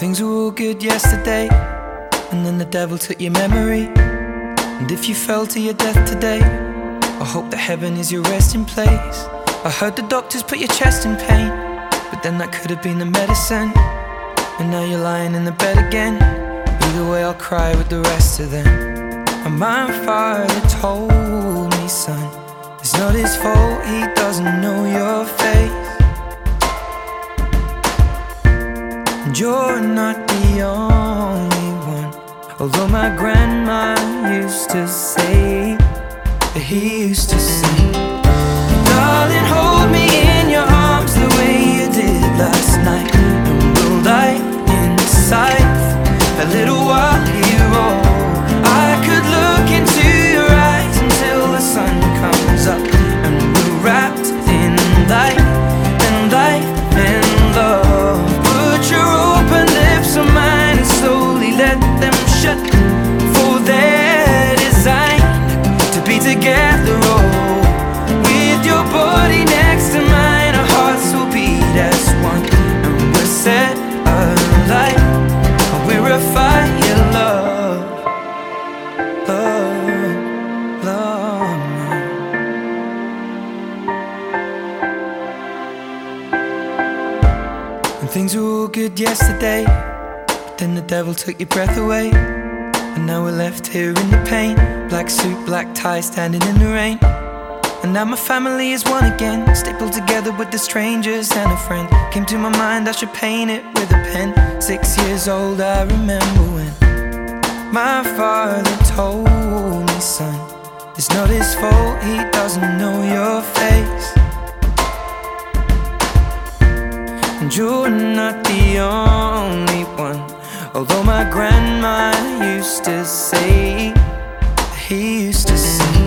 Things were all good yesterday, and then the devil took your memory. And if you fell to your death today, I hope that heaven is your resting place. I heard the doctors put your chest in pain, but then that could have been the medicine. And now you're lying in the bed again. Either way, I'll cry with the rest of them. And my father told me, son, it's not his fault, he doesn't know your face. You're not the only one. Although my grandma used to say he used to sing. Things were all good yesterday, but then the devil took your breath away. And now we're left here in the pain. Black suit, black tie, standing in the rain. And now my family is one again, stapled together with the strangers and a friend. Came to my mind, I should paint it with a pen. Six years old, I remember when my father told me, son, it's not his fault, he doesn't know your face. You're not the only one. Although my grandma used to say, he used to sing.